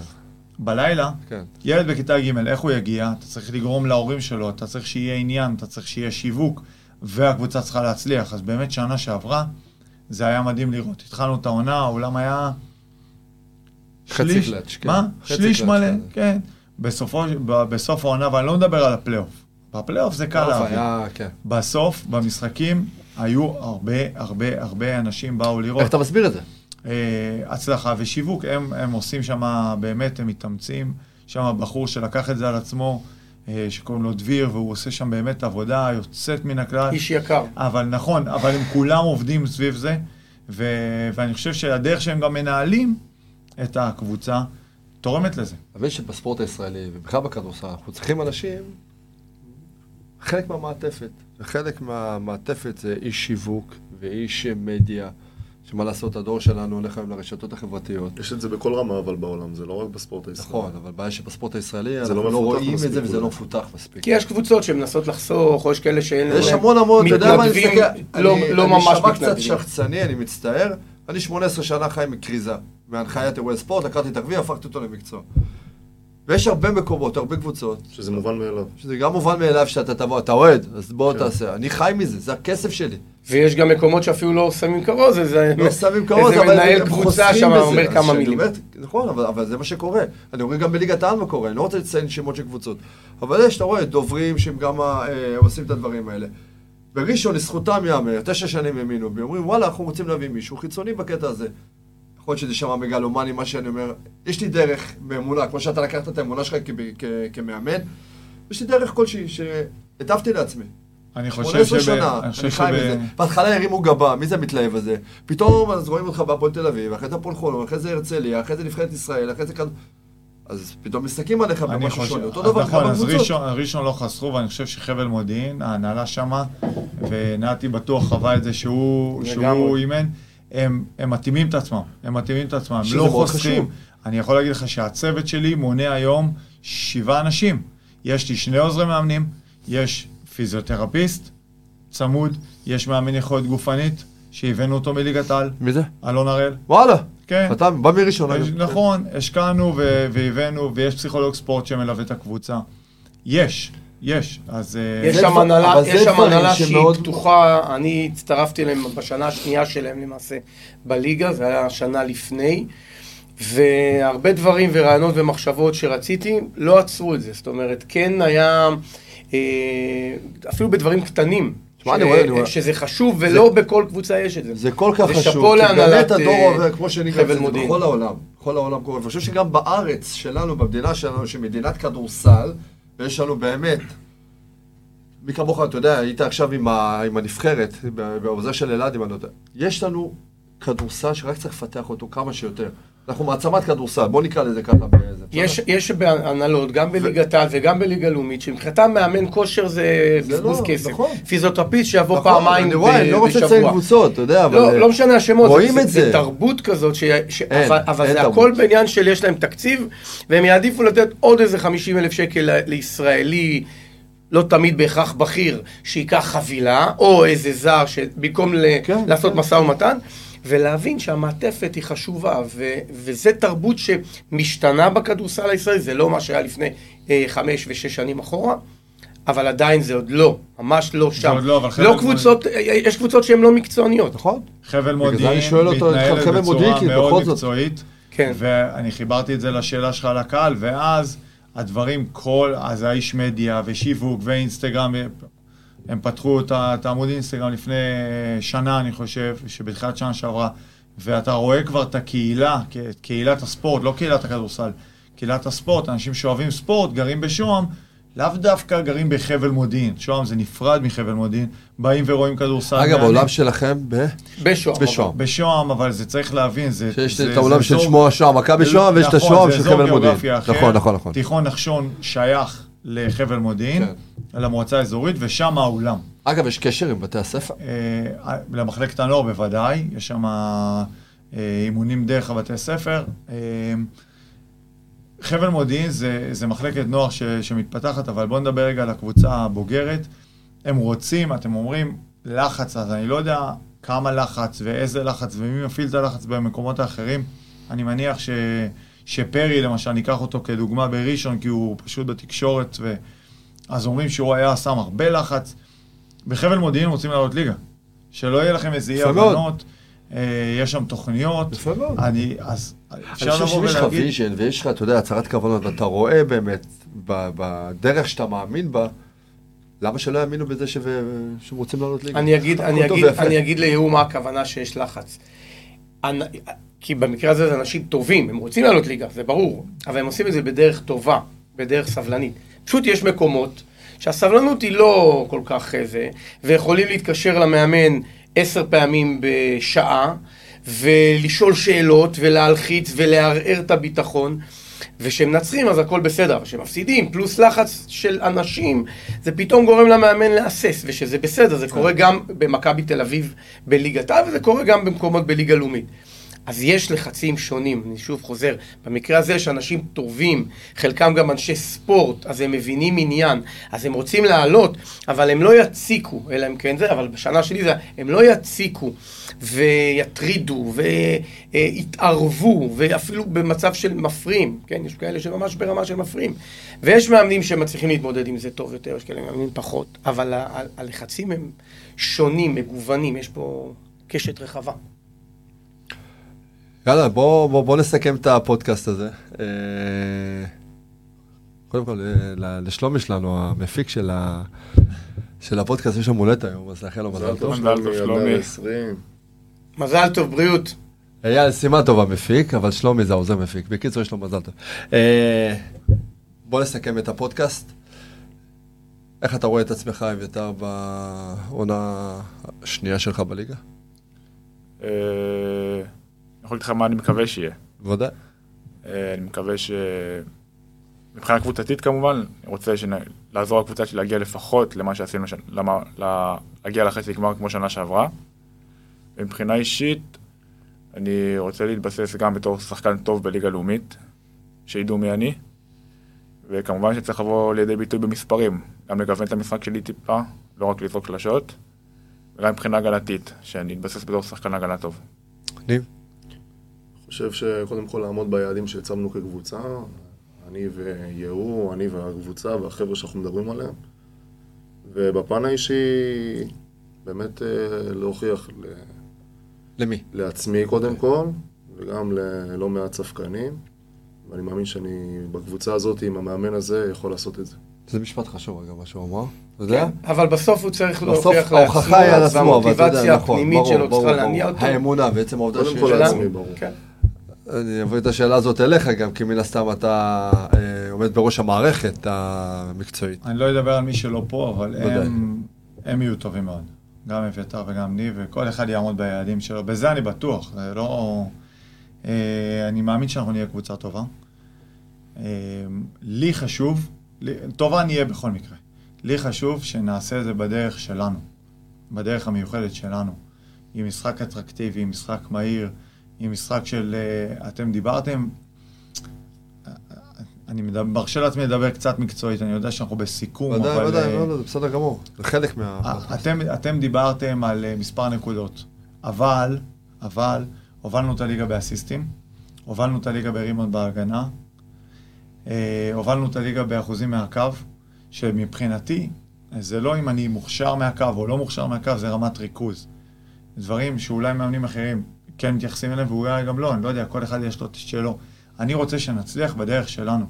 בלילה, כן. ילד בכיתה ג', איך הוא יגיע? אתה צריך לגרום להורים שלו, אתה צריך שיהיה עניין, אתה צריך שיהיה שיווק, והקבוצה צריכה להצליח. אז באמת שנה שעברה, זה היה מדהים לראות. התחלנו את העונה, האולם היה... חצי שליש- קלאץ', כן. מה? שליש מלא, כן. כן. בסופו, ב- בסוף העונה, ואני לא מדבר על הפלייאוף. בפלייאוף זה קל להביא. היה, כן. בסוף, במשחקים, היו הרבה, הרבה, הרבה אנשים באו לראות. איך אתה מסביר את זה? אה, הצלחה ושיווק, הם, הם עושים שם, באמת, הם מתאמצים. שם בחור שלקח את זה על עצמו, אה, שקוראים לו דביר, והוא עושה שם באמת עבודה יוצאת מן הכלל. איש יקר. אבל נכון, אבל הם כולם עובדים סביב זה, ו, ואני חושב שהדרך שהם גם מנהלים את הקבוצה, תורמת לזה. אבל שבספורט הישראלי, ובכלל בכדורסל, אנחנו צריכים אנשים, חלק מהמעטפת. וחלק מהמעטפת זה איש שיווק, ואיש מדיה, שמה לעשות, הדור שלנו הולך היום לרשתות החברתיות. יש את זה בכל רמה אבל בעולם, זה לא רק בספורט הישראלי. נכון, אבל הבעיה שבספורט הישראלי, זה אנחנו לא לא רואים את זה וזה. לא מפותח מספיק. כי יש קבוצות שמנסות לחסוך, או יש כאלה שאין להם... יש המון המון, אתה יודע מה אני מתנדבים, מסתכל, לא- אני- לא ממש אני אשמע קצת מתנדבים. שחצני, אני מצטער, אני 18 שנה חי מכריזה, מהנחיית אירועי ספורט, לקחתי את הגביע, הפכתי אותו למקצוע. ויש הרבה מקומות, הרבה קבוצות, שזה מובן מאליו. שזה גם מובן מאליו שאתה תבוא, אתה אוהד, אז בוא כן. תעשה, אני חי מזה, זה הכסף שלי. ויש גם מקומות שאפילו לא שמים כרוז, איזה לא שמים כרוז, איזה אבל מנהל קבוצה שם. אומר כמה מילים. אומר, נכון, אבל, אבל זה מה שקורה. אני רואה גם בליגת העל מה קורה, אני לא רוצה לציין שמות של קבוצות. אבל יש, אתה רואה, דוברים שהם גם אה, עושים את הדברים האלה. בראשון, לזכותם ייאמר, תשע שנים האמינו בי, אומרים, וואלה, אנחנו רוצים להביא מישהו חיצוני בקטע הזה. יכול להיות שזה יישמע מגלומני, מה שאני אומר, יש לי דרך באמונה, כמו שאתה לקחת את האמונה שלך כ- כ- כמאמן, יש לי דרך כלשהי שהטפתי לעצמי. אני חושב 18 שב... שנה, אני אני חי. מזה. בהתחלה הרימו גבה, מי זה המתלהב הזה? פתאום אז רואים אותך בהפועל תל אביב, אחרי זה הפועל חולון, אחרי זה הרצליה, אחרי זה נבחרת ישראל, אחרי זה כאן... אז פתאום מסתכלים עליך במשהו חושב, שונה. אותו דבר נכון, אז. ראשון, ראשון לא חסכו, ואני חושב שחבל מודיעין, ההנהלה שמה, ונתי בטוח חווה את זה שהוא. אימן, הם, הם מתאימים את עצמם, הם מתאימים את עצמם, הם לא חוסכים. אני יכול להגיד לך שהצוות שלי מונה היום שבעה אנשים. יש לי שני עוזרי מאמנים, יש פיזיותרפיסט צמוד, יש מאמן יכולת גופנית, שהבאנו אותו מליגת העל, מי זה? אלון הראל. וואלה. כן. אתה בא מראשון. יש-. נכון, השקענו והבאנו, ויש פסיכולוג ספורט שמלווה את הקבוצה. יש, יש. אז... אה, יש זה שם הנהלה, זה יש שם הנהלה שהיא שמאוד- פתוחה, אני הצטרפתי אליהם בשנה השנייה שלהם למעשה בליגה, זה היה שנה לפני, והרבה דברים ורעיונות ומחשבות שרציתי, לא עצרו את זה, זאת אומרת, כן היה, אה, אפילו בדברים קטנים, ש- אני רואה- אני רואה- שזה חשוב ולא בכל קבוצה יש את זה. זה כל כך חשוב, כי באמת הדור אה, עובר, כמו שאני חבל זה מודיעין. בכל העולם, בכל העולם קורה, ואני חושב שגם בארץ שלנו, במדינה שלנו, שמדינת כדורסל, ויש לנו באמת, מי כמוך, אתה יודע, היית עכשיו עם, ה, עם הנבחרת, בעוזר של אלעד, אם אני לא יודע, יש לנו כדורסל שרק צריך לפתח אותו כמה שיותר. אנחנו מעצמת כדורסל, בוא נקרא לזה ככה. יש, יש בהנהלות, גם בליגת העל וגם בליגה לאומית, שמבחינתם מאמן כושר זה זה בזבוז לא, כסף. נכון. פיזיותרפיסט שיבוא נכון, פעמיים אני ב- רואה, אני לא רוצה לציין בשבוע. קבוצות, אתה יודע, אבל... לא, לא משנה השמות, רואים זה, את זה זה. תרבות כזאת, ש, ש, אין, אבל, אבל אין זה תרבות. הכל בעניין של יש להם תקציב, והם יעדיפו לתת עוד איזה 50 אלף שקל לישראלי, לא תמיד בהכרח בכיר, שייקח חבילה, או איזה זר, שבמקום כן, לעשות כן. משא ומתן, ולהבין שהמעטפת היא חשובה, ו, וזה תרבות שמשתנה בכדורסל הישראלי, זה לא מה שהיה לפני אה, חמש ושש שנים אחורה. אבל עדיין זה עוד לא, ממש לא שם. עוד לא, אבל לא מה- קבוצות, אה, יש קבוצות שהן לא מקצועניות. נכון. חבל זה מודיעין אני שואל אותו, מתנהלת חבל מודיעין, בצורה כי מאוד בכל זאת- מקצועית. כן. ואני חיברתי את זה לשאלה שלך על הקהל, ואז הדברים, כל, אז האיש מדיה ושיווק ואינסטגרם, הם פתחו את העמוד אינסטגרם לפני שנה, אני חושב, שבתחילת שנה שעברה, ואתה רואה כבר את הקהילה, את קהילת הספורט, לא קהילת הכדורסל, קהילת הספורט, אנשים שאוהבים ספורט, גרים בשוהם, לאו דווקא גרים בחבל מודיעין, שוהם זה נפרד מחבל מודיעין, באים ורואים כדורסל. אגב. העולם שלכם ב... בשוהם. בשוהם. בשוהם, אבל זה צריך להבין, זה... שיש זה- את העולם של שמו השוהם, מכבי שוהם, ויש את נכון, השוהם של חבל מודיעין. נכון, נכון, נכון. תיכון נחשון שייך לחבל מודיעין, כן. למועצה האזורית, ושם האולם. אגב, יש קשר עם בתי הספר? אה, למחלקת הנוער בוודאי, יש שם אה, אימונים דרך הבתי ספר. אה, חבל מודיעין זה, זה מחלקת נוער ש, שמתפתחת, אבל בואו נדבר רגע על הקבוצה הבוגרת. הם רוצים, אתם אומרים, לחץ, אז אני לא יודע כמה לחץ ואיזה לחץ ומי מפעיל את הלחץ במקומות האחרים. אני מניח ש, שפרי, למשל, ניקח אותו כדוגמה בראשון, כי הוא פשוט בתקשורת, ו... אז אומרים שהוא היה שם הרבה לחץ. בחבל מודיעין רוצים לעלות ליגה. שלא יהיה לכם איזה אי הבנות, אה, יש שם תוכניות. מאוד. אני, אז אני אפשר חושב לבוא שאם יש לך ולהגיד, vision ויש לך, אתה יודע, הצהרת כוונות, ואתה רואה באמת בדרך שאתה מאמין בה, למה שלא יאמינו בזה ש- שהם רוצים לעלות ליגה? אני אגיד, אני אגיד. אני אגיד ליהוא מה הכוונה שיש לחץ. כי במקרה הזה זה אנשים טובים, הם רוצים לעלות ליגה, זה ברור, אבל הם עושים את זה בדרך טובה, בדרך סבלנית. פשוט יש מקומות שהסבלנות היא לא כל כך זה, ויכולים להתקשר למאמן עשר פעמים בשעה, ולשאול שאלות, ולהלחיץ, ולערער את הביטחון. וכשהם מנצחים אז הכל בסדר, אבל כשהם מפסידים, פלוס לחץ של אנשים, זה פתאום גורם למאמן להסס, ושזה בסדר, זה קורה גם במכבי תל אביב בליגת העל, וזה קורה גם במקומות בליגה לאומית. אז יש לחצים שונים, אני שוב חוזר, במקרה הזה יש אנשים טובים, חלקם גם אנשי ספורט, אז הם מבינים עניין, אז הם רוצים לעלות, אבל הם לא יציקו, אלא אם כן זה, אבל בשנה שלי זה, הם לא יציקו ויטרידו ויתערבו, ואפילו במצב של מפרים, כן, יש כאלה שממש ברמה של מפרים, ויש מאמנים שמצליחים להתמודד עם זה טוב יותר, יש כאלה מאמנים פחות, אבל הלחצים הם שונים, מגוונים, יש פה קשת רחבה. יאללה, בוא, בוא, בוא נסכם את הפודקאסט הזה. אה, קודם כל, אה, ל- לשלומי שלנו, המפיק של, ה, של הפודקאסט, יש לו מולדת היום, אז נאחל לו מזל טוב. מזל טוב, שלומי. 20. מזל טוב, בריאות. אייל סימטוב המפיק, אבל שלומי זה העוזר מפיק. בקיצור, יש לו מזל טוב. אה, בוא נסכם את הפודקאסט. איך אתה רואה את עצמך, אביתר, בעונה השנייה שלך בליגה? יכול להגיד לך מה אני מקווה שיהיה. בוודאי. אה, אני מקווה ש... מבחינה קבוצתית כמובן, אני רוצה שנ... לעזור לקבוצה שלי להגיע לפחות למה שעשינו, ש... למה... לה... להגיע לחצי גמר כמו שנה שעברה. ומבחינה אישית, אני רוצה להתבסס גם בתור שחקן טוב בליגה לאומית, שידעו מי אני, וכמובן שצריך לבוא לידי ביטוי במספרים, גם לגוון את המשחק שלי טיפה, לא רק לזרוק שלשות, וגם מבחינה הגנתית, שאני אתבסס בתור שחקן הגנה טוב. ניב? חושב שקודם כל לעמוד ביעדים שהצבנו כקבוצה, אני ויהוא, אני והקבוצה והחבר'ה שאנחנו מדברים עליהם. ובפן האישי, באמת אה, להוכיח ל- למי? לעצמי קודם כל, וגם ללא מעט שחקנים. ואני מאמין שאני בקבוצה הזאת, עם המאמן הזה, יכול לעשות את זה. זה משפט חשוב, אגב, מה שהוא אמר. אתה יודע? אבל בסוף הוא צריך בסוף להוכיח לעצמו, ההוכחה היא על עצמו, אבל אתה יודע, והמוטיבציה נכון, הפנימית ברור, שלו ברור, צריכה ברור. להניע אותו. האמונה, בעצם העובדה קודם שיש כל לנו. לעצמי, ברור. אני אביא את השאלה הזאת אליך גם, כי מן הסתם אתה אה, עומד בראש המערכת המקצועית. אני לא אדבר על מי שלא פה, אבל. הם, הם יהיו טובים מאוד. גם אביתר וגם ניב, וכל אחד יעמוד ביעדים שלו. בזה אני בטוח, זה לא... אה, אני מאמין שאנחנו נהיה קבוצה טובה. אה, לי חשוב, לי, טובה נהיה בכל מקרה. לי חשוב שנעשה את זה בדרך שלנו, בדרך המיוחדת שלנו. עם משחק אטרקטיבי, עם משחק מהיר, עם משחק של... אה, אתם דיברתם, אני מרשה לעצמי לדבר קצת מקצועית, אני יודע שאנחנו בסיכום, ודאי, אבל... ודאי, אה, לא, לא, זה בסדר גמור. זה חלק מה... אה, אתם, אתם דיברתם על מספר נקודות, אבל, אבל, הובלנו את הליגה באסיסטים, הובלנו את הליגה ברימון בהגנה, הובלנו את הליגה באחוזים מהקו, שמבחינתי, זה לא אם אני מוכשר מהקו או לא מוכשר מהקו, זה רמת ריכוז. דברים שאולי מאמנים אחרים כן מתייחסים אליהם, ואולי גם לא, אני לא יודע, כל אחד יש לו את שלו. אני רוצה שנצליח בדרך שלנו,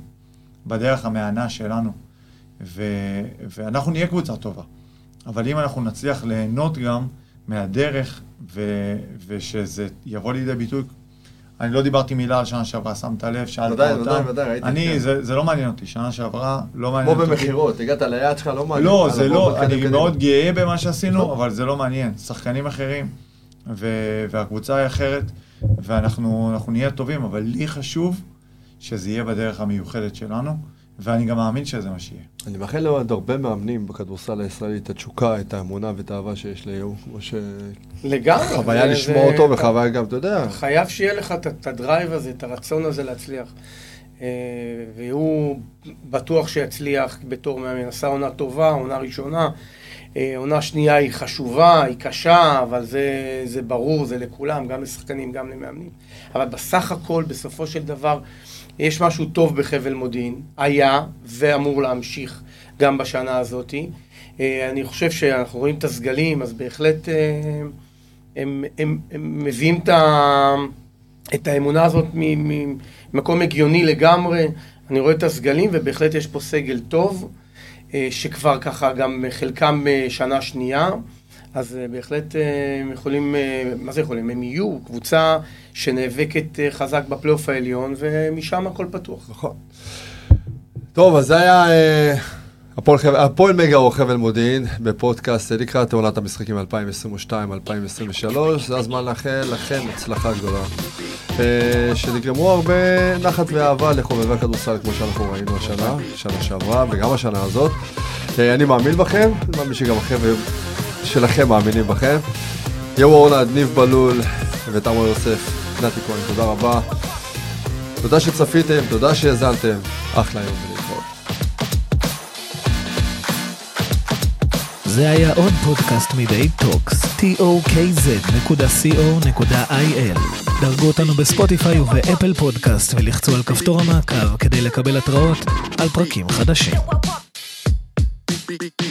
בדרך המהנה שלנו, ו... ואנחנו נהיה קבוצה טובה. אבל אם אנחנו נצליח ליהנות גם מהדרך, ו... ושזה יבוא לידי ביטוי, אני לא דיברתי מילה על שנה שעברה, שמת לב, שאלת ודאי, אותם. ודאי, ודאי, ראיתי, אני, כן. זה, זה לא מעניין אותי, שנה שעברה לא מעניין כמו אותי. במכירות, הגעת ליעד שלך, לא מעניין. לא, זה לא, אני. מאוד גאה במה שעשינו, לא. אבל זה לא מעניין. שחקנים אחרים, ו- והקבוצה היא אחרת, ואנחנו אנחנו נהיה טובים, אבל לי חשוב שזה יהיה בדרך המיוחדת שלנו, ואני גם מאמין שזה מה שיהיה. אני מאחל לעוד הרבה מאמנים בכדורסל הישראלי את התשוקה, את האמונה ואת האהבה שיש ליהו, כמו ש... לגמרי. חוויה לשמוע זה- אותו וחוויה גם, אתה יודע. חייב שיהיה לך את- את הדרייב הזה, את הרצון הזה להצליח. אה, והוא בטוח שיצליח בתור מאמן. עשה עונה טובה, עונה ראשונה. אה, עונה שנייה היא חשובה, היא קשה, אבל זה, זה ברור, זה לכולם, גם לשחקנים, גם למאמנים. אבל בסך הכל, בסופו של דבר, יש משהו טוב בחבל מודיעין. היה ואמור להמשיך גם בשנה הזאת. אה, אני חושב שאנחנו רואים את הסגלים, אז בהחלט אה, הם, הם, הם מביאים את, ה, את האמונה הזאת ממקום הגיוני לגמרי. אני רואה את הסגלים, ובהחלט יש פה סגל טוב, שכבר ככה גם חלקם אה, שנה שנייה. אז אה, בהחלט אה, הם יכולים, אה, מה זה יכולים? הם יהיו קבוצה שנאבקת אה, חזק בפלייאוף העליון, ומשם הכל פתוח. נכון. טוב, אז זה היה הפועל הפועל מגאו חבל מודיעין בפודקאסט לקראת עונת המשחקים 2022-2023. זה הזמן לאחל לכם הצלחה גדולה. אה, שנגרמו הרבה נחת ואהבה לחובבי הכדורסל, כמו שאנחנו ראינו השנה, שנה שעברה וגם השנה הזאת. אה, אני מאמין בכם, אני מאמין שגם החבר'ה שלכם מאמינים בכם. יואו אורלד, ניב בלול ותמר יוסף, נתי כהן, תודה רבה. תודה שצפיתם, תודה שהאזנתם, אחלה יום זה היה עוד פודקאסט מדי טוקס, tokz.co.il. דרגו אותנו בספוטיפיי ובאפל פודקאסט ולחצו על כפתור המעקב כדי לקבל התראות על פרקים חדשים. Beep, beep.